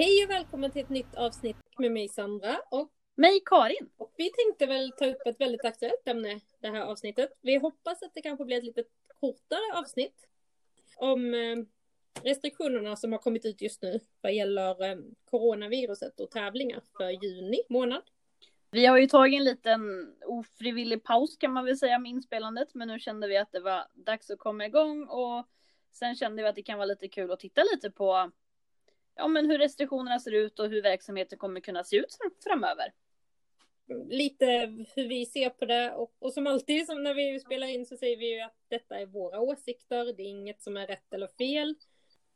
Hej och välkommen till ett nytt avsnitt med mig Sandra och mig Karin. Och vi tänkte väl ta upp ett väldigt aktuellt ämne det här avsnittet. Vi hoppas att det kanske blir ett lite kortare avsnitt om eh, restriktionerna som har kommit ut just nu vad gäller eh, coronaviruset och tävlingar för juni månad. Vi har ju tagit en liten ofrivillig paus kan man väl säga med inspelandet, men nu kände vi att det var dags att komma igång och sen kände vi att det kan vara lite kul att titta lite på ja, men hur restriktionerna ser ut och hur verksamheten kommer kunna se ut framöver. Lite hur vi ser på det och, och som alltid som när vi spelar in så säger vi ju att detta är våra åsikter, det är inget som är rätt eller fel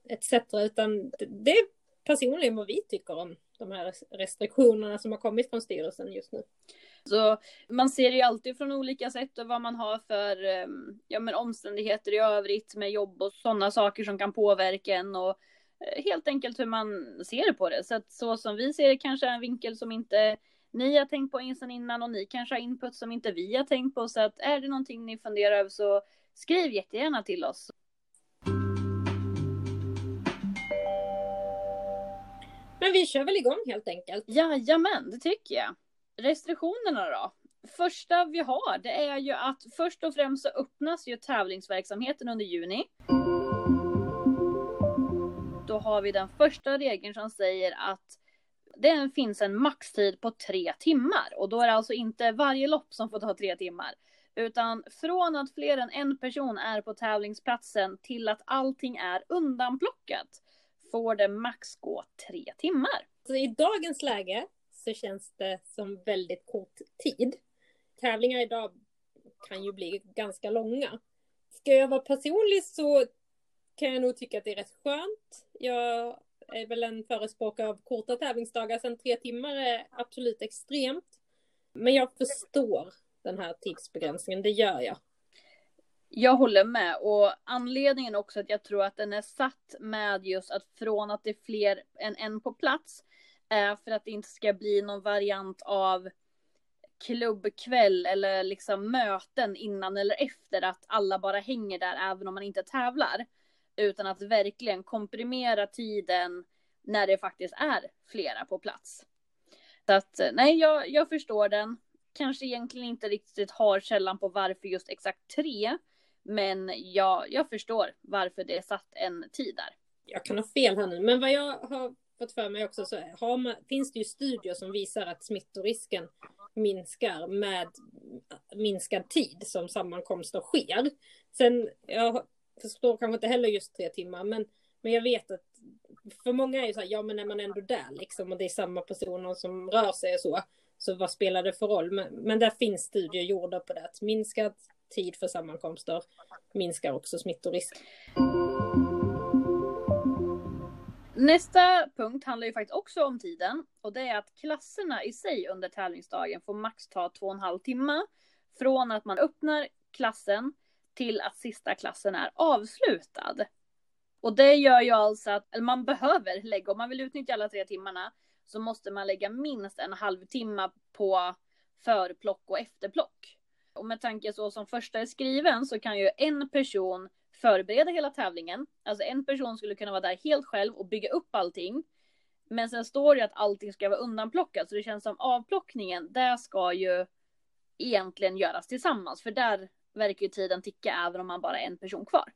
etc. Utan det är personligen vad vi tycker om de här restriktionerna som har kommit från styrelsen just nu. Så man ser ju alltid från olika sätt och vad man har för ehm, ja, men omständigheter i övrigt med jobb och sådana saker som kan påverka en och eh, helt enkelt hur man ser på det. Så att så som vi ser det kanske är en vinkel som inte ni har tänkt på innan innan och ni kanske har input som inte vi har tänkt på. Så att är det någonting ni funderar över så skriv jättegärna till oss. Men vi kör väl igång helt enkelt. Jajamän, det tycker jag. Restriktionerna då? Första vi har, det är ju att först och främst så öppnas ju tävlingsverksamheten under juni. Då har vi den första regeln som säger att det finns en maxtid på tre timmar och då är det alltså inte varje lopp som får ta tre timmar. Utan från att fler än en person är på tävlingsplatsen till att allting är undanplockat får det max gå tre timmar. Så I dagens läge så känns det som väldigt kort tid. Tävlingar idag kan ju bli ganska långa. Ska jag vara personlig så kan jag nog tycka att det är rätt skönt. Jag är väl en förespråkare av korta tävlingsdagar, sen tre timmar är absolut extremt. Men jag förstår den här tidsbegränsningen, det gör jag. Jag håller med och anledningen också att jag tror att den är satt med just att från att det är fler än en på plats är för att det inte ska bli någon variant av klubbkväll eller liksom möten innan eller efter att alla bara hänger där även om man inte tävlar. Utan att verkligen komprimera tiden när det faktiskt är flera på plats. Så att eh, nej, jag, jag förstår den. Kanske egentligen inte riktigt har källan på varför just exakt tre. Men jag, jag förstår varför det är satt en tid där. Jag kan ha fel här nu, men vad jag har fått för mig också så har man, finns det ju studier som visar att smittorisken minskar med minskad tid som sammankomster sker. Sen, jag förstår kanske inte heller just tre timmar, men, men jag vet att för många är ju så här, ja men är man ändå där liksom och det är samma personer som rör sig och så, så vad spelar det för roll? Men, men där finns studier gjorda på det, att minskad tid för sammankomster minskar också smittorisk. Nästa punkt handlar ju faktiskt också om tiden och det är att klasserna i sig under tävlingsdagen får max ta två och en halv timme från att man öppnar klassen till att sista klassen är avslutad. Och det gör ju alltså att man behöver lägga, om man vill utnyttja alla tre timmarna, så måste man lägga minst en halvtimme på förplock och efterplock. Och med tanke så som första är skriven så kan ju en person förbereda hela tävlingen. Alltså en person skulle kunna vara där helt själv och bygga upp allting. Men sen står det att allting ska vara undanplockat så det känns som avplockningen, det ska ju egentligen göras tillsammans för där verkar ju tiden ticka även om man bara är en person kvar.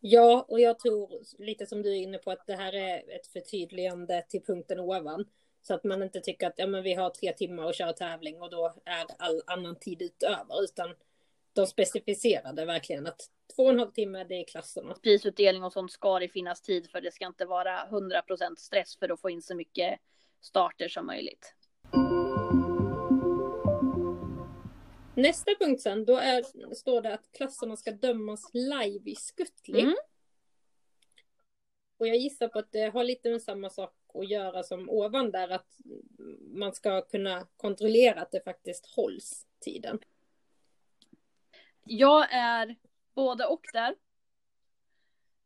Ja, och jag tror lite som du är inne på att det här är ett förtydligande till punkten ovan. Så att man inte tycker att ja, men vi har tre timmar att köra tävling och då är all annan tid utöver. Utan de specificerade verkligen att två och en halv timme det är klasserna. Prisutdelning och sånt ska det finnas tid för. Det ska inte vara 100% stress för att få in så mycket starter som möjligt. Nästa punkt sen, då är, står det att klasserna ska dömas live i skuttling. Mm. Och jag gissar på att det har lite med samma sak att göra som ovan där, att man ska kunna kontrollera att det faktiskt hålls tiden. Jag är både och där.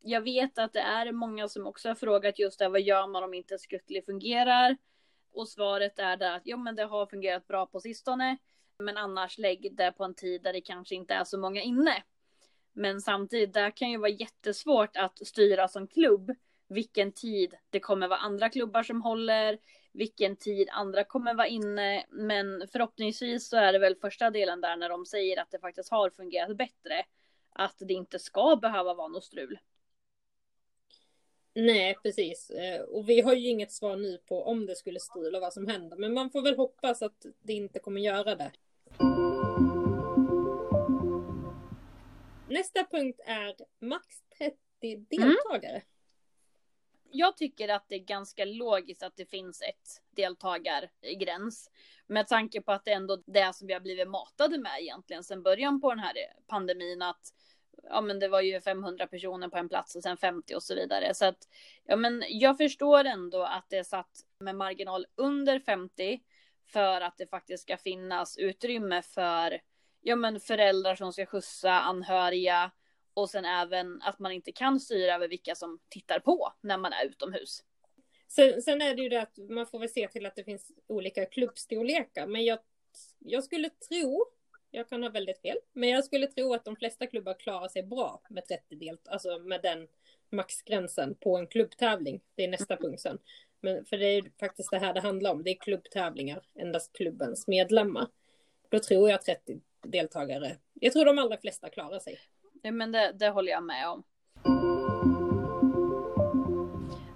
Jag vet att det är många som också har frågat just det, vad gör man om inte Skuttli fungerar? Och svaret är där att jo men det har fungerat bra på sistone. Men annars lägg det på en tid där det kanske inte är så många inne. Men samtidigt, det kan ju vara jättesvårt att styra som klubb vilken tid det kommer vara andra klubbar som håller, vilken tid andra kommer vara inne. Men förhoppningsvis så är det väl första delen där när de säger att det faktiskt har fungerat bättre. Att det inte ska behöva vara något strul. Nej, precis. Eh, och vi har ju inget svar nu på om det skulle strula vad som händer. Men man får väl hoppas att det inte kommer göra det. Nästa punkt är max 30 deltagare. Mm. Jag tycker att det är ganska logiskt att det finns ett deltagargräns. Med tanke på att det är ändå det som vi har blivit matade med egentligen sedan början på den här pandemin. Att ja men det var ju 500 personer på en plats och sen 50 och så vidare. Så att ja men jag förstår ändå att det är satt med marginal under 50 för att det faktiskt ska finnas utrymme för ja men föräldrar som ska skjutsa anhöriga och sen även att man inte kan styra över vilka som tittar på när man är utomhus. Sen, sen är det ju det att man får väl se till att det finns olika klubbstorlekar, men jag, jag skulle tro jag kan ha väldigt fel. Men jag skulle tro att de flesta klubbar klarar sig bra med 30 delt, alltså med den maxgränsen på en klubbtävling. Det är nästa punkt sen. Men för det är faktiskt det här det handlar om. Det är klubbtävlingar, endast klubbens medlemmar. Då tror jag 30 deltagare. Jag tror de allra flesta klarar sig. Ja, men det, det håller jag med om.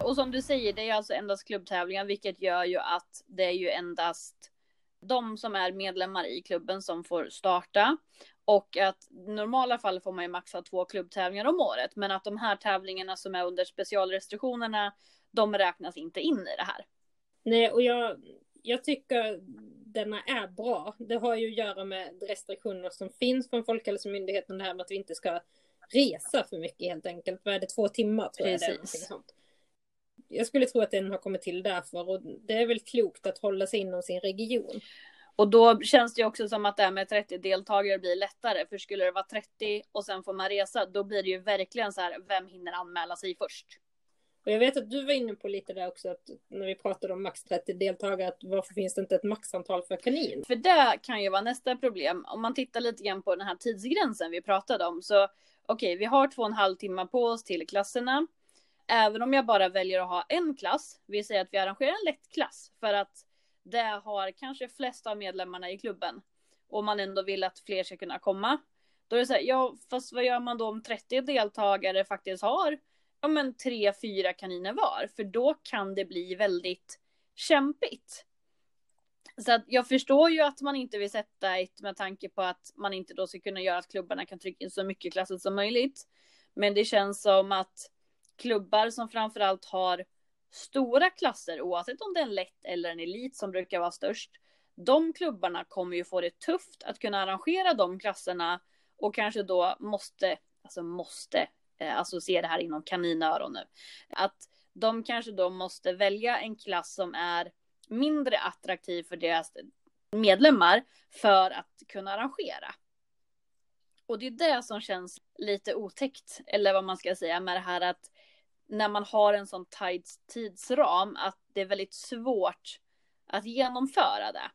Och som du säger, det är alltså endast klubbtävlingar, vilket gör ju att det är ju endast de som är medlemmar i klubben som får starta. Och att i normala fall får man ju maxa två klubbtävlingar om året. Men att de här tävlingarna som är under specialrestriktionerna, de räknas inte in i det här. Nej, och jag, jag tycker denna är bra. Det har ju att göra med restriktioner som finns från Folkhälsomyndigheten, det här med att vi inte ska resa för mycket helt enkelt. Vad är det, två timmar tror Precis. jag det är. Sånt jag skulle tro att den har kommit till därför och det är väl klokt att hålla sig inom sin region. Och då känns det också som att det här med 30 deltagare blir lättare. För skulle det vara 30 och sen får man resa, då blir det ju verkligen så här, vem hinner anmäla sig först? Och jag vet att du var inne på lite där också, att när vi pratade om max 30 deltagare, att varför finns det inte ett maxantal för kanin? För det kan ju vara nästa problem. Om man tittar lite grann på den här tidsgränsen vi pratade om, så okej, okay, vi har två och en halv timme på oss till klasserna även om jag bara väljer att ha en klass, vi säger att vi arrangerar en lätt klass för att det har kanske flest av medlemmarna i klubben och man ändå vill att fler ska kunna komma. Då är det så här, ja fast vad gör man då om 30 deltagare faktiskt har ja men tre, fyra kaniner var? För då kan det bli väldigt kämpigt. Så att jag förstår ju att man inte vill sätta ett med tanke på att man inte då ska kunna göra att klubbarna kan trycka in så mycket klasser som möjligt. Men det känns som att klubbar som framförallt har stora klasser, oavsett om det är en lätt eller en elit som brukar vara störst. De klubbarna kommer ju få det tufft att kunna arrangera de klasserna och kanske då måste, alltså måste, Eh, alltså se det här inom kaninöron nu. Att de kanske då måste välja en klass som är mindre attraktiv för deras medlemmar för att kunna arrangera. Och det är det som känns lite otäckt, eller vad man ska säga med det här att när man har en sån tight tidsram att det är väldigt svårt att genomföra det.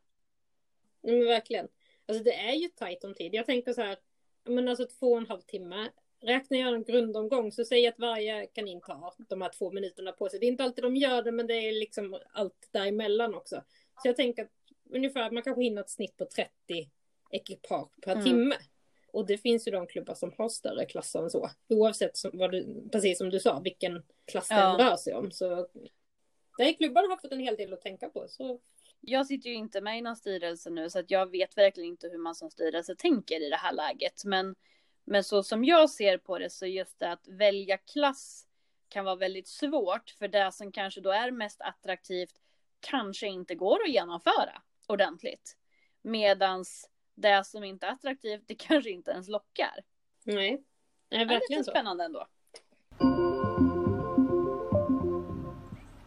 Men verkligen. Alltså det är ju tajt om tid. Jag tänker så här, men alltså två och en halv timme. Räknar jag en grundomgång så säger jag att varje kanin tar de här två minuterna på sig. Det är inte alltid de gör det, men det är liksom allt däremellan också. Så jag tänker att ungefär, man kanske hinner ett snitt på 30 ekipage per mm. timme. Och det finns ju de klubbar som har större klasser än så. Oavsett som, vad du, precis som du sa, vilken klass ja. den rör sig om. Så nej, klubbarna har fått en hel del att tänka på. Så. Jag sitter ju inte med i någon styrelse nu så att jag vet verkligen inte hur man som styrelse tänker i det här läget. Men, men så som jag ser på det så just det att välja klass kan vara väldigt svårt för det som kanske då är mest attraktivt kanske inte går att genomföra ordentligt. Medans det som inte är attraktivt, det kanske inte ens lockar. Nej, det är verkligen det är så. spännande ändå.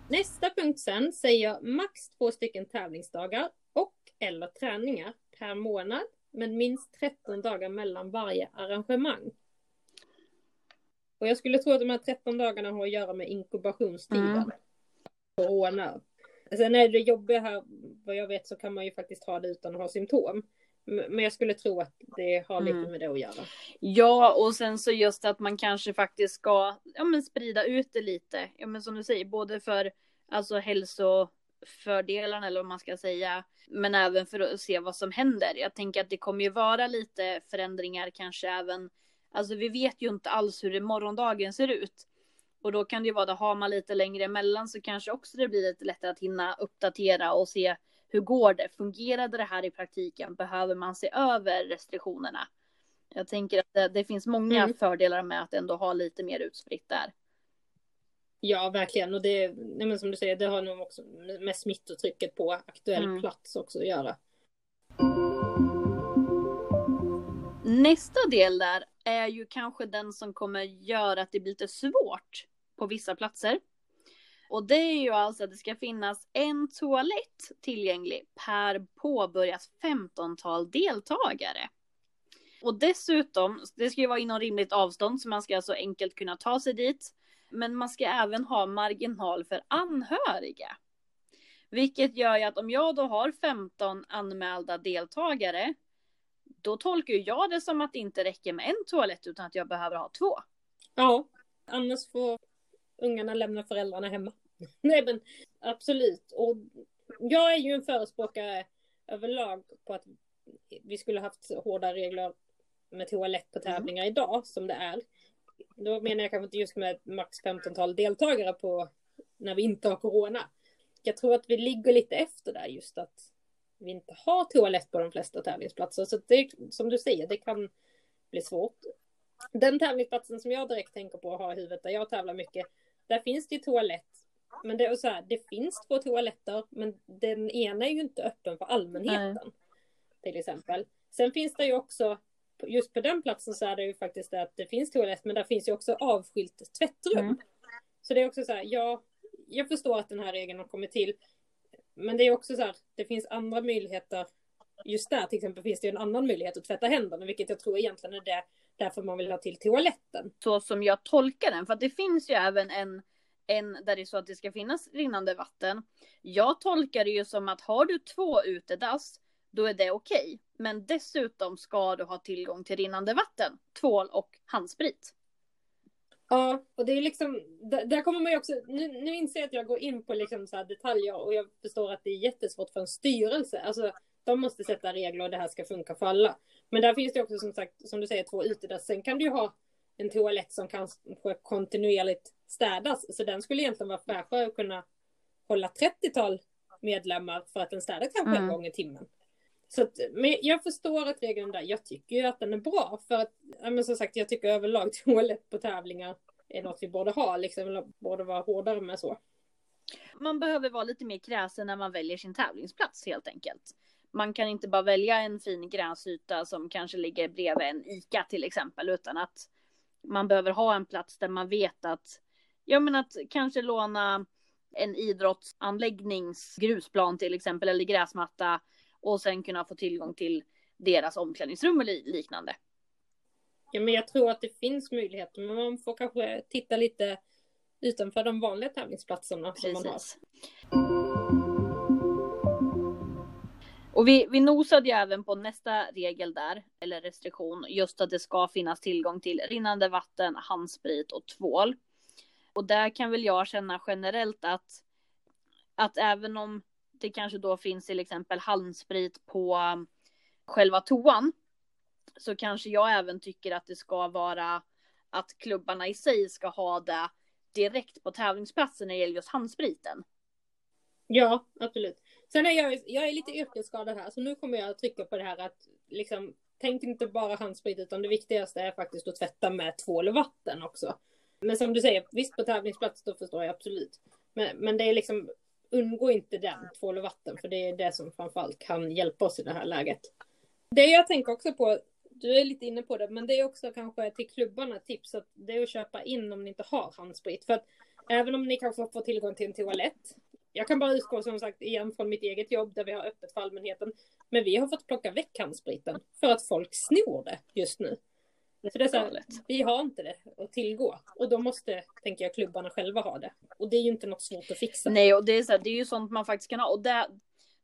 Nästa punkt sen säger max två stycken tävlingsdagar och eller träningar per månad med minst 13 dagar mellan varje arrangemang. Och jag skulle tro att de här 13 dagarna har att göra med inkubationstiden. Mm. Corona. Sen är det jobbiga här, vad jag vet så kan man ju faktiskt ha det utan att ha symptom. Men jag skulle tro att det har lite Mm. med det att göra. Ja, och sen så just att man kanske faktiskt ska ja, men sprida ut det lite. Ja, men som du säger, både för alltså hälsofördelarna eller vad man ska säga, men även för att se vad som händer. Jag tänker att det kommer ju vara lite förändringar kanske även, alltså vi vet ju inte alls hur det morgondagen ser ut. Och då kan det ju vara, då har man lite längre emellan så kanske också det blir lite lättare att hinna uppdatera och se hur går det? Fungerade det här i praktiken? Behöver man se över restriktionerna? Jag tänker att det, det finns många Mm. fördelar med att ändå ha lite mer utspritt där. Ja, verkligen. Och det, nej men som du säger, det har nog också med smittotrycket på aktuell Mm. plats också att göra. Nästa del där är ju kanske den som kommer göra att det blir lite svårt på vissa platser. Och det är ju alltså att det ska finnas en toalett tillgänglig per påbörjat 15-tal deltagare. Och dessutom, det ska ju vara inom rimligt avstånd så man ska alltså enkelt kunna ta sig dit. Men man ska även ha marginal för anhöriga. Vilket gör ju att om jag då har 15 anmälda deltagare då tolkar jag det som att det inte räcker med en toalett utan att jag behöver ha två. Ja, annars får ungarna lämna föräldrarna hemma. Nej men absolut. Och jag är ju en förespråkare överlag på att vi skulle haft hårda regler med toalett på tävlingar idag som det är. Då menar jag kanske inte just med max 15-tal deltagare på när vi inte har corona. Jag tror att vi ligger lite efter där just att vi inte har toalett på de flesta tävlingsplatser. Så det, som du säger, det kan bli svårt. Den tävlingsplatsen som jag direkt tänker på och har i huvudet där jag tävlar mycket, där finns det toalett. Men det är så här, det finns två toaletter, men den ena är ju inte öppen för allmänheten. Till exempel. Sen finns det ju också, just på den platsen så är det ju faktiskt att det finns toalett, men där finns ju också avskilt tvättrum. Mm. Så det är också så här, ja, jag förstår att den här regeln har kommit till. Men det är också så här, det finns andra möjligheter. Just där till exempel finns det ju en annan möjlighet att tvätta händerna, vilket jag tror egentligen är det därför man vill ha till toaletten. Så som jag tolkar den, för att det finns ju även en, en där det är så att det ska finnas rinnande vatten. Jag tolkar det ju som att har du två utedass, då är det okej. Men dessutom ska du ha tillgång till rinnande vatten, tvål och handsprit. Ja, och det är liksom, där, där kommer man ju också, nu, nu inser jag att jag går in på liksom så detaljer och jag förstår att det är jättesvårt för en styrelse. Alltså, de måste sätta regler och det här ska funka för alla. Men där finns det också som sagt, som du säger, två utedass. Sen kan du ju ha en toalett som kanske kontinuerligt städas. Så den skulle egentligen vara fräschare att kunna hålla 30-tal medlemmar för att den städar kanske en Mm. gång i timmen. Så att, men jag förstår att regeln där, jag tycker ju att den är bra för att, ja, men som sagt, jag tycker överlag toalett på tävlingar är något vi borde ha, liksom, eller borde vara hårdare med så. Man behöver vara lite mer kräsen när man väljer sin tävlingsplats helt enkelt. Man kan inte bara välja en fin gräsyta som kanske ligger bredvid en ICA till exempel, utan att man behöver ha en plats där man vet att, ja men att kanske låna en idrottsanläggnings grusplan till exempel, eller gräsmatta, och sen kunna få tillgång till deras omklädningsrum eller liknande. Ja, men jag tror att det finns möjligheter, men man får kanske titta lite utanför de vanliga tävlingsplatserna som man har. Precis. Och vi, vi nosade ju även på nästa regel där, eller restriktion, just att det ska finnas tillgång till rinnande vatten, handsprit och tvål. Och där kan väl jag känna generellt att, att även om det kanske då finns till exempel handsprit på um, själva toan, så kanske jag även tycker att det ska vara att klubbarna i sig ska ha det direkt på tävlingsplatsen när det gäller just handspriten. Ja, absolut. Sen är jag, jag är lite yrkesskadad här, så nu kommer jag att trycka på det här att liksom, tänk inte bara handsprit, utan det viktigaste är faktiskt att tvätta med tvål och vatten också. Men som du säger, visst på tävlingsplats, då förstår jag absolut. Men, men det är liksom, undgå inte den, tvål och vatten, för det är det som framförallt kan hjälpa oss i det här läget. Det jag tänker också på, du är lite inne på det, men det är också kanske till klubbarna ett tips att det är att köpa in om ni inte har handsprit. För att även om ni kanske får tillgång till en toalett, jag kan bara utgå som sagt igen från mitt eget jobb där vi har öppet för allmänheten. Men vi har fått plocka väck handspriten för att folk snor det just nu. Så det är så här, vi har inte det att tillgå. Och då måste, tänker jag, klubbarna själva ha det. Och det är ju inte något svårt att fixa. Nej, och det är, så här, det är ju sånt man faktiskt kan ha. Och det,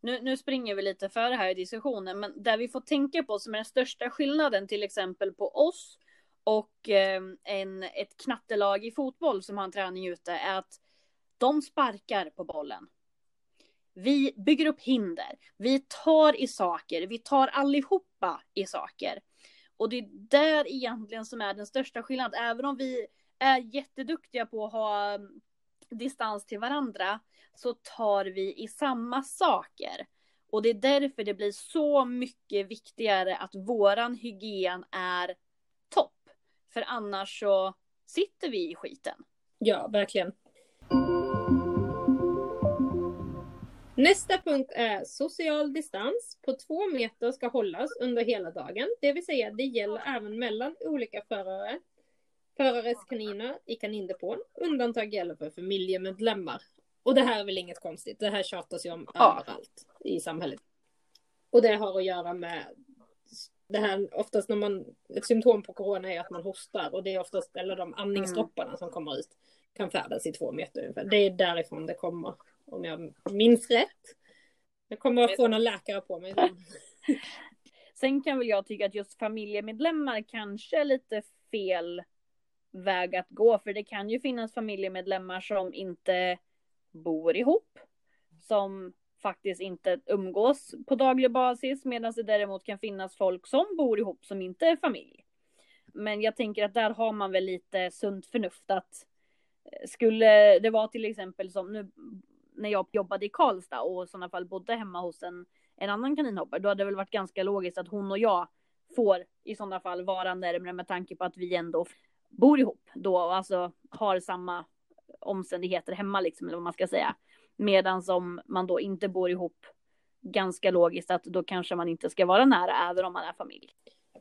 nu, nu springer vi lite före här i diskussionen, men där vi får tänka på som är den största skillnaden till exempel på oss och eh, en, ett knattelag i fotboll som har en träning ute är att de sparkar på bollen. Vi bygger upp hinder, vi tar i saker, vi tar allihopa i saker. Och det är där egentligen som är den största skillnaden, även om vi är jätteduktiga på att ha mm, distans till varandra så tar vi i samma saker. Och det är därför det blir så mycket viktigare att våran hygien är topp. För annars så sitter vi i skiten. Ja, verkligen. Nästa punkt är social distans på två meter ska hållas under hela dagen. Det vill säga det gäller även mellan olika förare. Förares kaniner i kanindepån. Undantag gäller för familjemedlemmar. Och det här är väl inget konstigt. Det här tjatas ju om ja. överallt i samhället. Och det har att göra med det här oftast när man, ett symptom på corona är att man hostar och det är oftast, eller de andningsdropparna mm. som kommer ut kan färdas i två meter ungefär. Det är därifrån det kommer om jag minns rätt. Jag kommer att få någon läkare på mig. Sen kan väl jag tycka att just familjemedlemmar kanske är lite fel väg att gå, för det kan ju finnas familjemedlemmar som inte bor ihop, som faktiskt inte umgås på daglig basis, medan det däremot kan finnas folk som bor ihop som inte är familj. Men jag tänker att där har man väl lite sunt förnuft att eh, skulle det vara till exempel som nu när jag jobbade i Karlstad och i sådana fall bodde hemma hos en, en annan kaninhoppare, då hade det väl varit ganska logiskt att hon och jag får i sådana fall vara närmare med tanke på att vi ändå bor ihop då, och alltså har samma omständigheter hemma liksom, eller vad man ska säga. Medan om man då inte bor ihop, ganska logiskt att då kanske man inte ska vara nära även om man är familj.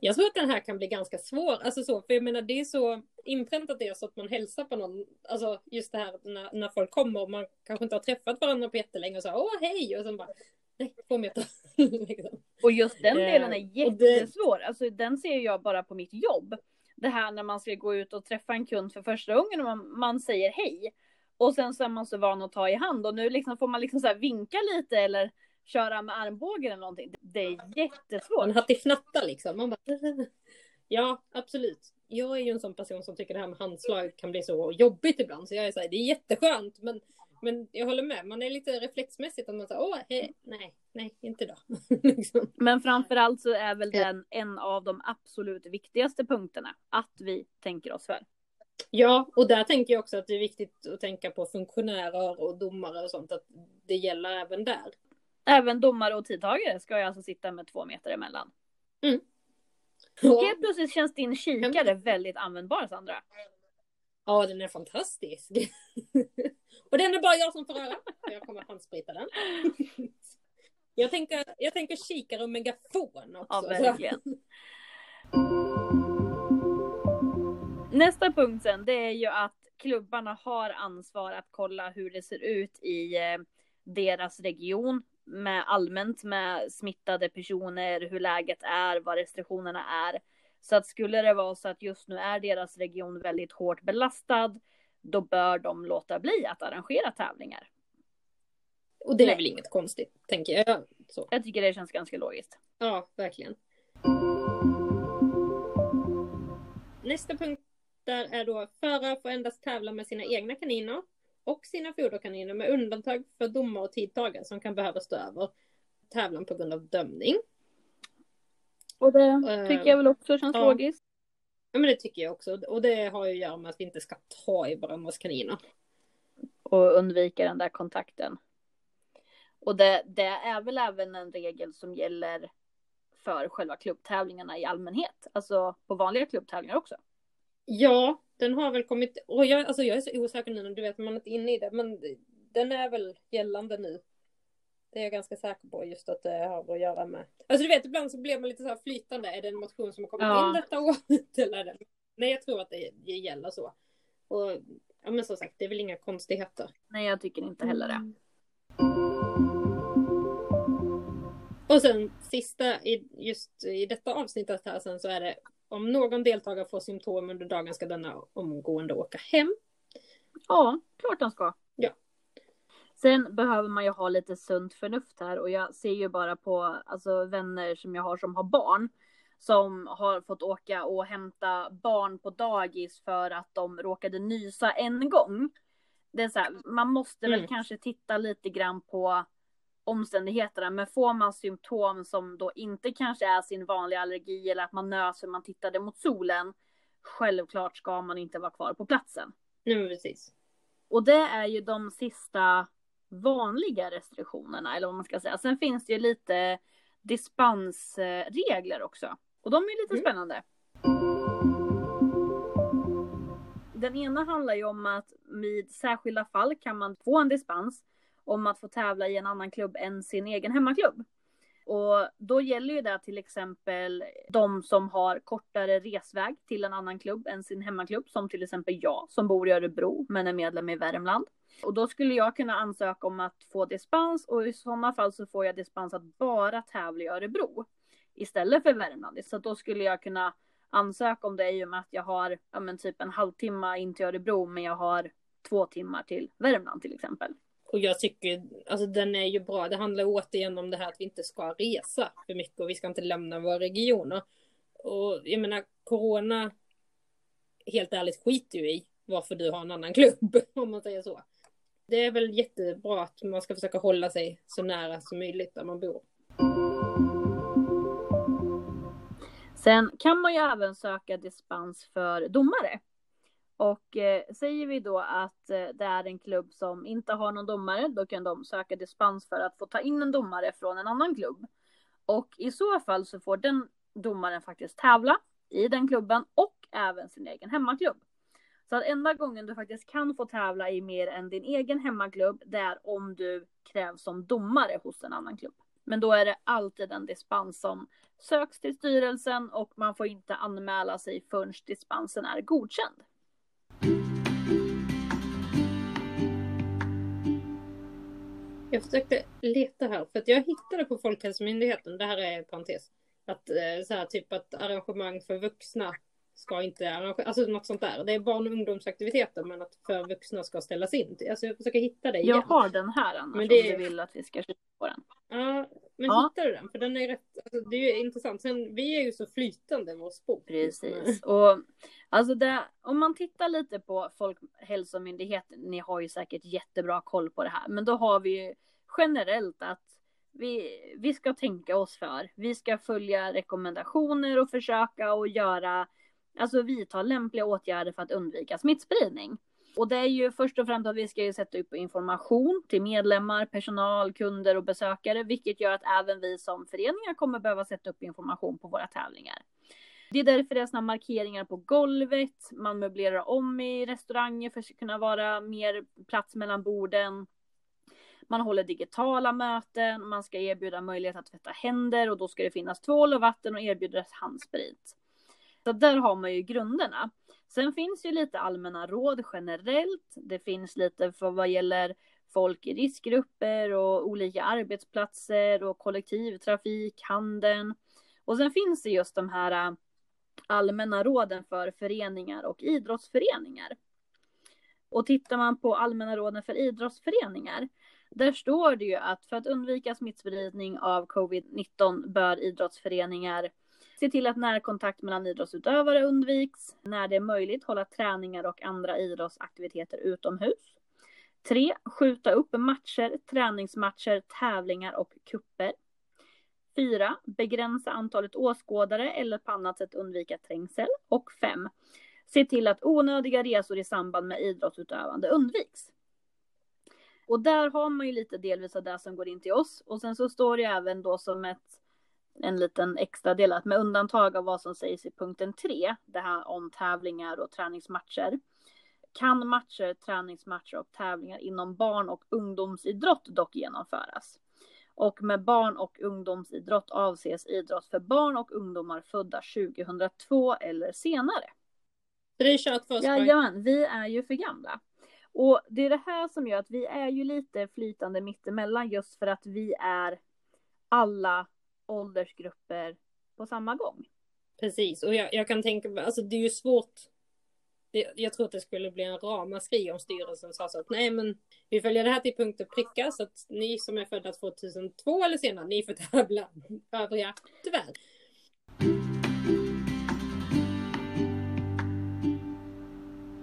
Jag tror att den här kan bli ganska svår, alltså så, för jag menar det är så inpräntat det så att man hälsar på någon, alltså just det här när, när folk kommer och man kanske inte har träffat varandra på jättelänge och så åh hej och sen bara nej, två meter. liksom. Och just den delen är jättesvår, alltså den ser jag bara på mitt jobb. Det här när man ska gå ut och träffa en kund för första gången och man, man säger hej. Och sen så är man så van att ta i hand och nu liksom får man liksom så vinka lite eller köra med armbågen eller någonting. Det är jättesvårt. Man hattifnatta liksom. Man bara... Ja, absolut. Jag är ju en sån person som tycker det här med handslag kan bli så jobbigt ibland. Så jag är så här, det är jätteskönt. Men, men jag håller med, man är lite reflexmässigt att man säger åh, hej, nej, nej, inte idag. liksom. Men framförallt så är väl den en av de absolut viktigaste punkterna. Att vi tänker oss för. Ja, och där tänker jag också att det är viktigt att tänka på funktionärer och domare och sånt. Att det gäller även där. Även domare och tidtagare ska jag alltså sitta med två meter emellan. Mm. Helt plötsligt känns din kikare väldigt användbar Sandra. Ja, den är fantastisk. och den är bara jag som får röra. Jag kommer handsprita den. jag, tänker, jag tänker kikare och megafon också. Ja, verkligen. Nästa punkt sen, det är ju att klubbarna har ansvar att kolla hur det ser ut i eh, deras region med allmänt med smittade personer, hur läget är, vad restriktionerna är. Så att skulle det vara så att just nu är deras region väldigt hårt belastad, då bör de låta bli att arrangera tävlingar. Och det är Nej. väl inget konstigt, tänker jag. Så. Jag tycker det känns ganska logiskt. Ja, verkligen. Nästa punkt där är då förare får endast tävla med sina egna kaniner och sina foderkaniner med undantag för domare och tidtagare som kan behöva stå över tävlan på grund av dömning. Och det tycker jag väl också känns ja. logiskt. Ja men det tycker jag också. Och det har ju att göra med att vi inte ska ta i varandras kaniner. Och undvika den där kontakten. Och det, det är väl även en regel som gäller för själva klubbtävlingarna i allmänhet. Alltså på vanliga klubbtävlingar också. Ja, den har väl kommit, och jag, alltså jag är så osäker nu, du vet man är inte inne i det, men den är väl gällande nu. Det är jag ganska säker på, just att det har att göra med. Alltså du vet, ibland så blir man lite så här flytande. Är det en motion som har kommit ja. in detta året? Eller det... Nej, jag tror att det, det gäller så. Och ja, men som sagt, det är väl inga konstigheter. Nej, jag tycker inte heller det. Mm. Och sen sista, i, just i detta avsnittet här sen så är det om någon deltagare får symptom under dagen ska denna omgående åka hem. Ja, klart han ska. Ja. Sen behöver man ju ha lite sunt förnuft här och jag ser ju bara på alltså, vänner som jag har som har barn som har fått åka och hämta barn på dagis för att de råkade nysa en gång. Det är så här, man måste mm. väl kanske titta lite grann på omständigheterna, men får man symptom som då inte kanske är sin vanliga allergi eller att man nös för man tittade mot solen, självklart ska man inte vara kvar på platsen. Nej, precis. Och det är ju de sista vanliga restriktionerna, eller vad man ska säga. Sen finns det ju lite dispensregler också. Och de är lite mm. spännande. Den ena handlar ju om att vid särskilda fall kan man få en dispens om att få tävla i en annan klubb än sin egen hemmaklubb. Och då gäller ju det till exempel de som har kortare resväg till en annan klubb än sin hemmaklubb, som till exempel jag som bor i Örebro men är medlem i Värmland. Och då skulle jag kunna ansöka om att få dispens och i sådana fall så får jag dispens att bara tävla i Örebro istället för Värmland. Så då skulle jag kunna ansöka om det i och med att jag har ja, men typ en halvtimme in till Örebro men jag har två timmar till Värmland till exempel. Och jag tycker, alltså den är ju bra. Det handlar återigen om det här att vi inte ska resa för mycket och vi ska inte lämna våra regioner. Och jag menar, corona, helt ärligt skiter ju i varför du har en annan klubb, om man säger så. Det är väl jättebra att man ska försöka hålla sig så nära som möjligt där man bor. Sen kan man ju även söka dispens för domare. Och eh, säger vi då att eh, det är en klubb som inte har någon domare, då kan de söka dispens för att få ta in en domare från en annan klubb. Och i så fall så får den domaren faktiskt tävla i den klubben och även sin egen hemmaklubb. Så att enda gången du faktiskt kan få tävla i mer än din egen hemmaklubb, det är om du krävs som domare hos en annan klubb. Men då är det alltid en dispens som söks till styrelsen och man får inte anmäla sig förrän dispensen är godkänd. Jag försökte leta här, för att jag hittade på Folkhälsomyndigheten, det här är en parentes, att eh, så här, typ att arrangemang för vuxna ska inte arrangera, alltså något sånt där. Det är barn och ungdomsaktiviteter men att för vuxna ska ställas in. Alltså jag försöker hitta det igen. Jag har den här annars men det... om du vill att vi ska kika på den. Ja, men ja. hittar du den? För den är rätt, alltså, det är ju intressant. Sen vi är ju så flytande vår sport. Precis. Och alltså det, om man tittar lite på Folkhälsomyndigheten, ni har ju säkert jättebra koll på det här, men då har vi ju generellt att vi, vi ska tänka oss för. Vi ska följa rekommendationer och försöka och göra Alltså vidta lämpliga åtgärder för att undvika smittspridning. Och det är ju först och främst att vi ska ju sätta upp information till medlemmar, personal, kunder och besökare, vilket gör att även vi som föreningar kommer behöva sätta upp information på våra tävlingar. Det är därför det är såna markeringar på golvet, man möblerar om i restauranger för att kunna vara mer plats mellan borden. Man håller digitala möten, man ska erbjuda möjlighet att tvätta händer och då ska det finnas tvål och vatten och erbjudas handsprit. Så där har man ju grunderna. Sen finns ju lite allmänna råd generellt. Det finns lite för vad gäller folk i riskgrupper och olika arbetsplatser och kollektivtrafik, handeln. Och sen finns det just de här äh, allmänna råden för föreningar och idrottsföreningar. Och tittar man på allmänna råden för idrottsföreningar, där står det ju att för att undvika smittspridning av covid-19 bör idrottsföreningar Se till att närkontakt mellan idrottsutövare undviks. När det är möjligt hålla träningar och andra idrottsaktiviteter utomhus. 3. Skjuta upp matcher, träningsmatcher, tävlingar och kupper. 4. Begränsa antalet åskådare eller på annat sätt undvika trängsel. Och 5. Se till att onödiga resor i samband med idrottsutövande undviks. Och där har man ju lite delvis av det som går in till oss. Och sen så står det även då som ett en liten extra del att med undantag av vad som sägs i punkten 3, det här om tävlingar och träningsmatcher, kan matcher, träningsmatcher och tävlingar inom barn och ungdomsidrott dock genomföras. Och med barn och ungdomsidrott avses idrott för barn och ungdomar födda 2002 eller senare. Det är kört för oss. Jajamän, vi är ju för gamla. Och det är det här som gör att vi är ju lite flytande mittemellan just för att vi är alla åldersgrupper på samma gång. Precis, och jag, jag kan tänka mig, alltså det är ju svårt det, jag tror att det skulle bli en ramaskri om styrelsen sa så att nej men vi följer det här till punkt och pricka så att ni som är födda 2002 eller senare, ni får tävla. Övriga, tyvärr.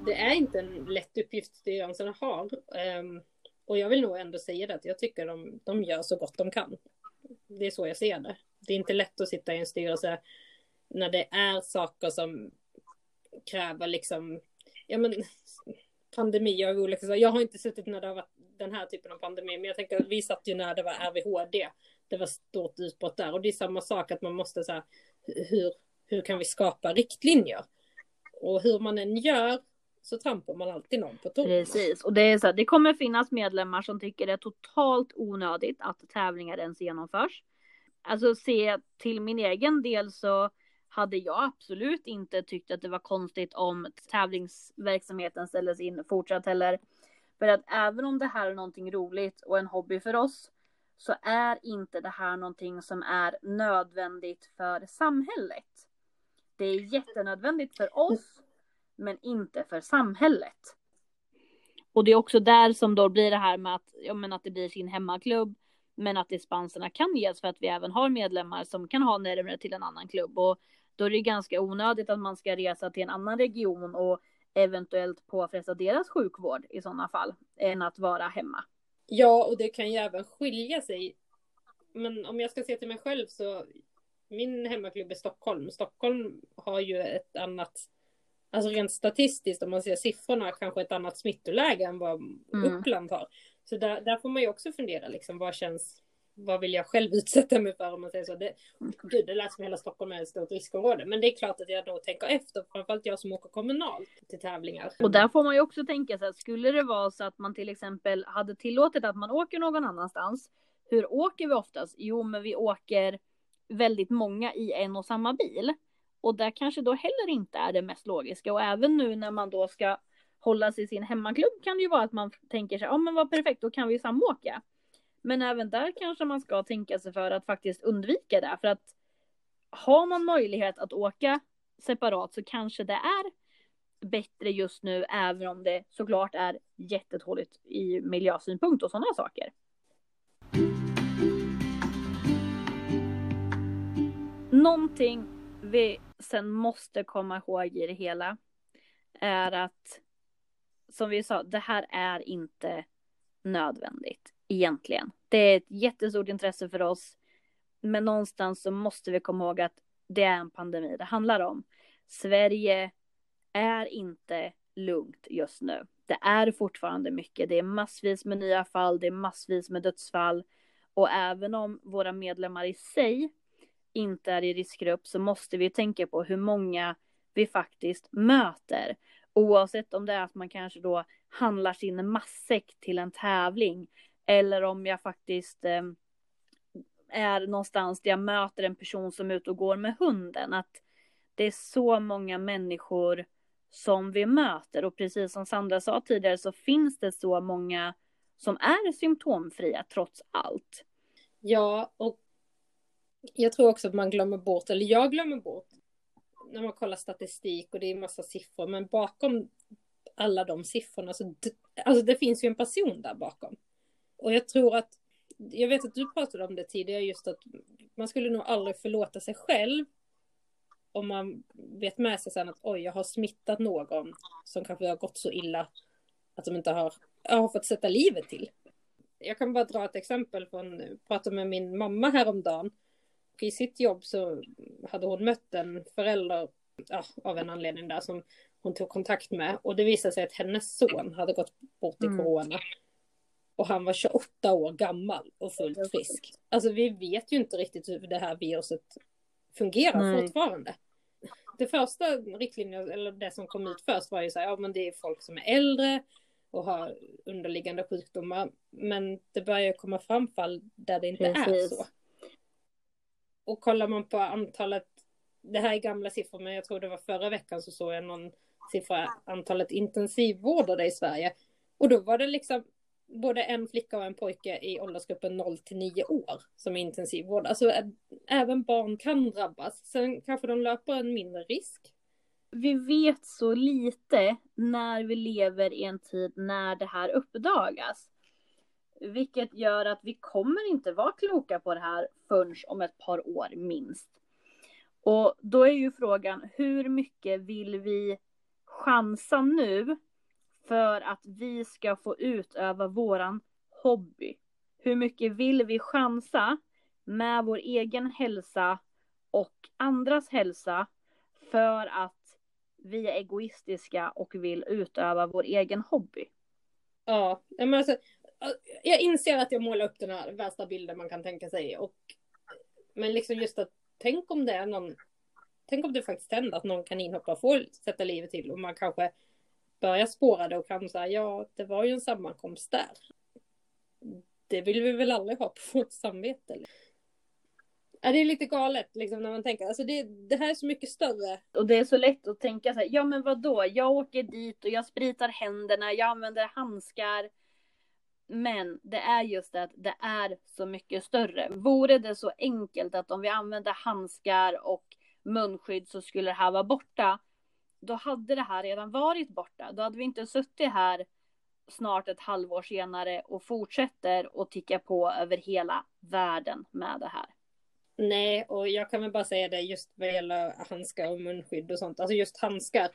Det är inte en lätt uppgift styrelsen har. Um, och jag vill nog ändå säga det att jag tycker de, de gör så gott de kan. Det är så jag ser det. Det är inte lätt att sitta i en styrelse när det är saker som kräver liksom, ja men pandemier av olika saker. Jag har inte suttit när det har varit den här typen av pandemi, men jag tänker att vi satt ju när det var RVHD. Det var stort utbrott där och det är samma sak att man måste säga hur, hur kan vi skapa riktlinjer? Och hur man än gör så trampar man alltid någon på tårna. Precis, och det är så här, det kommer finnas medlemmar som tycker det är totalt onödigt att tävlingar ens genomförs. Alltså se till min egen del så hade jag absolut inte tyckt att det var konstigt om tävlingsverksamheten ställdes in fortsatt heller. För att även om det här är någonting roligt och en hobby för oss så är inte det här någonting som är nödvändigt för samhället. Det är jättenödvändigt för oss, men inte för samhället. Och det är också där som då blir det här med att, ja, men att det blir sin hemmaklubb, men att dispenserna kan ges för att vi även har medlemmar som kan ha närmare till en annan klubb. Och då är det ganska onödigt att man ska resa till en annan region och eventuellt påfresta deras sjukvård i sådana fall, än att vara hemma. Ja, och det kan ju även skilja sig. Men om jag ska se till mig själv så, min hemmaklubb är Stockholm. Stockholm har ju ett annat, alltså rent statistiskt om man ser siffrorna, kanske ett annat smittoläge än vad mm. Uppland har. Så där, där får man ju också fundera liksom, vad känns vad vill jag själv utsätta mig för om man säger så. Det, gud, det lät som hela Stockholm är ett stort riskområde. Men det är klart att jag då tänker efter, framförallt jag som åker kommunalt till tävlingar. Och där får man ju också tänka sig att skulle det vara så att man till exempel hade tillåtit att man åker någon annanstans. Hur åker vi oftast? Jo, men vi åker väldigt många i en och samma bil. Och det kanske då heller inte är det mest logiska. Och även nu när man då ska hålla sig i sin hemmaklubb kan det ju vara att man tänker sig, ja men vad perfekt, då kan vi samåka. Men även där kanske man ska tänka sig för att faktiskt undvika det. För att har man möjlighet att åka separat så kanske det är bättre just nu, även om det såklart är jättetåligt i miljösynpunkt och sådana saker. Någonting vi sen måste komma ihåg i det hela är att, som vi sa, det här är inte nödvändigt egentligen. Det är ett jättestort intresse för oss. Men någonstans så måste vi komma ihåg att det är en pandemi det handlar om. Sverige är inte lugnt just nu. Det är fortfarande mycket. Det är massvis med nya fall, det är massvis med dödsfall. Och även om våra medlemmar i sig inte är i riskgrupp så måste vi tänka på hur många vi faktiskt möter. Oavsett om det är att man kanske då handlar sin matsäck till en tävling eller om jag faktiskt eh, är någonstans där jag möter en person som är ute och går med hunden. Att det är så många människor som vi möter och precis som Sandra sa tidigare så finns det så många som är symptomfria trots allt. Ja, och jag tror också att man glömmer bort, eller jag glömmer bort, när man kollar statistik och det är massa siffror, men bakom alla de siffrorna så, alltså det finns ju en person där bakom. Och jag tror att, jag vet att du pratade om det tidigare, just att man skulle nog aldrig förlåta sig själv om man vet med sig sen att oj, jag har smittat någon som kanske har gått så illa att de inte har, har fått sätta livet till. Jag kan bara dra ett exempel från, pratade med min mamma häromdagen. Och I sitt jobb så hade hon mött en förälder ja, av en anledning där som hon tog kontakt med. Och det visade sig att hennes son hade gått bort i mm. corona. Och han var 28 år gammal och fullt frisk. Alltså vi vet ju inte riktigt hur det här viruset fungerar Nej. fortfarande. Det första riktlinjen, eller det som kom ut först var ju så här, ja men det är folk som är äldre och har underliggande sjukdomar. Men det börjar komma fram fall där det inte Precis. är så. Och kollar man på antalet, det här är gamla siffror men jag tror det var förra veckan så såg jag någon siffra, antalet intensivvårdade i Sverige. Och då var det liksom både en flicka och en pojke i åldersgruppen 0 till 9 år som är intensivvård. Alltså även barn kan drabbas. Sen kanske de löper en mindre risk. Vi vet så lite när vi lever i en tid när det här uppdagas. Vilket gör att vi kommer inte vara kloka på det här förrän om ett par år minst. Och då är ju frågan, hur mycket vill vi chansa nu för att vi ska få utöva våran hobby? Hur mycket vill vi chansa med vår egen hälsa och andras hälsa för att vi är egoistiska och vill utöva vår egen hobby? Ja, men alltså, jag inser att jag målar upp den här värsta bilden man kan tänka sig. Och, men liksom just att tänk om det är någon Tänk om det faktiskt händer att någon kaninhoppare får sätta livet till och man kanske börjar spåra det och kan säga ja, det var ju en sammankomst där. Det vill vi väl aldrig ha på vårt samvete? Ja, det är lite galet liksom när man tänker, alltså det, det här är så mycket större. Och det är så lätt att tänka så här, ja men vad då? jag åker dit och jag spritar händerna, jag använder handskar. Men det är just det att det är så mycket större. Vore det så enkelt att om vi använde handskar och munskydd så skulle det här vara borta. Då hade det här redan varit borta. Då hade vi inte suttit här snart ett halvår senare och fortsätter att ticka på över hela världen med det här. Nej, och jag kan väl bara säga det just vad gäller handskar och munskydd och sånt. Alltså just handskar.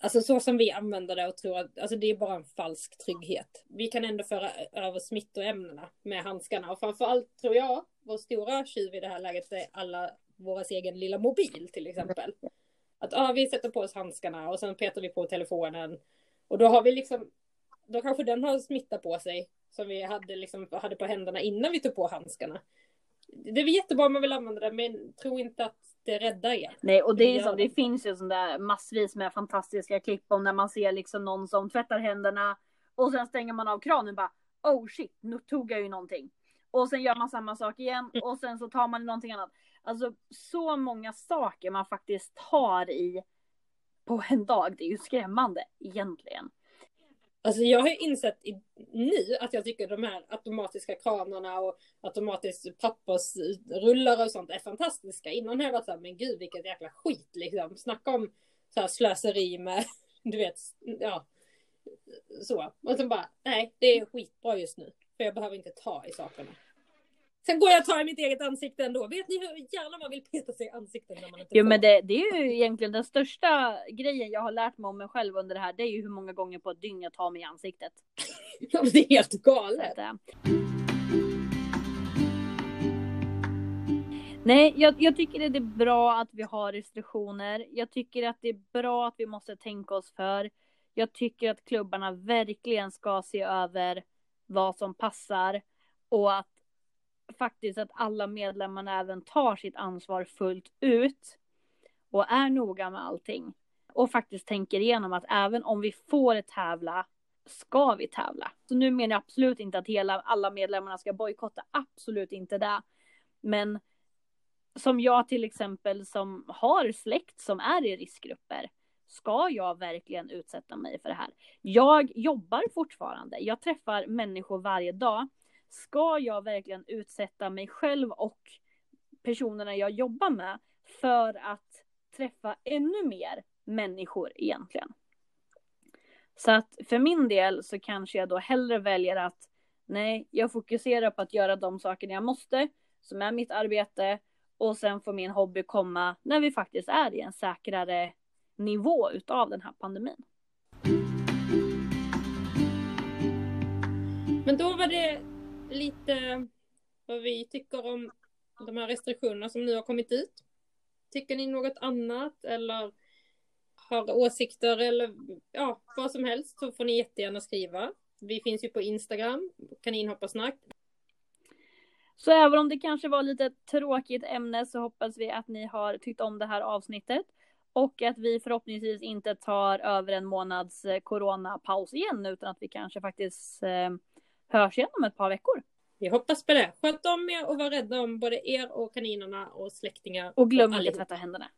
Alltså så som vi använder det och tror att alltså det är bara en falsk trygghet. Vi kan ändå föra över smittoämnena med handskarna och framförallt tror jag vår stora tjuv i det här läget är alla våras egen lilla mobil till exempel. Att ah, vi sätter på oss handskarna och sen petar vi på telefonen. Och då har vi liksom, då kanske den har smitta på sig som vi hade, liksom, hade på händerna innan vi tog på handskarna. Det är jättebra om man vill använda det men tro inte att det räddar er. Nej och det är som, det finns ju sån där massvis med fantastiska klipp om när man ser liksom någon som tvättar händerna och sen stänger man av kranen bara oh shit nu tog jag ju någonting. Och sen gör man samma sak igen mm. och sen så tar man någonting annat. Alltså så många saker man faktiskt tar i på en dag. Det är ju skrämmande egentligen. Alltså jag har ju insett i, nu att jag tycker de här automatiska kranarna och automatiskt pappersrullar och sånt är fantastiska. Innan har jag varit så här, men gud vilket jäkla skit liksom. Snacka om så här slöseri med, du vet, ja. Så. Och sen bara, nej det är skitbra just nu. För jag behöver inte ta i sakerna. Sen går jag och tar i mitt eget ansikte ändå. Vet ni hur gärna man vill peta sig i ansiktet när man inte Jo men det, det är ju egentligen den största grejen jag har lärt mig om mig själv under det här. Det är ju hur många gånger på ett dygn jag tar mig i ansiktet. ja, det är helt galet. Nej, jag, jag, tycker det är bra att vi har restriktioner. Jag tycker att det är bra att vi måste tänka oss för. Jag tycker att klubbarna verkligen ska se över vad som passar och att faktiskt att alla medlemmarna även tar sitt ansvar fullt ut och är noga med allting och faktiskt tänker igenom att även om vi får tävla ska vi tävla. Så nu menar jag absolut inte att hela, alla medlemmarna ska bojkotta, absolut inte det. Men som jag till exempel som har släkt som är i riskgrupper, ska jag verkligen utsätta mig för det här? Jag jobbar fortfarande, jag träffar människor varje dag ska jag verkligen utsätta mig själv och personerna jag jobbar med för att träffa ännu mer människor egentligen. Så att för min del så kanske jag då hellre väljer att nej, jag fokuserar på att göra de sakerna jag måste, som är mitt arbete, och sen får min hobby komma när vi faktiskt är i en säkrare nivå utav den här pandemin. Men då var det lite vad vi tycker om de här restriktionerna som nu har kommit ut. Tycker ni något annat eller har åsikter eller ja, vad som helst så får ni jättegärna skriva. Vi finns ju på Instagram, kaninhopparsnack. Så även om det kanske var lite tråkigt ämne så hoppas vi att ni har tyckt om det här avsnittet. Och att vi förhoppningsvis inte tar över en månads eh, coronapaus igen utan att vi kanske faktiskt eh, hörs igen om ett par veckor. Vi hoppas på det. Sköt om er och var rädda om både er och kaninerna och släktingar. Och glöm inte att tvätta händerna.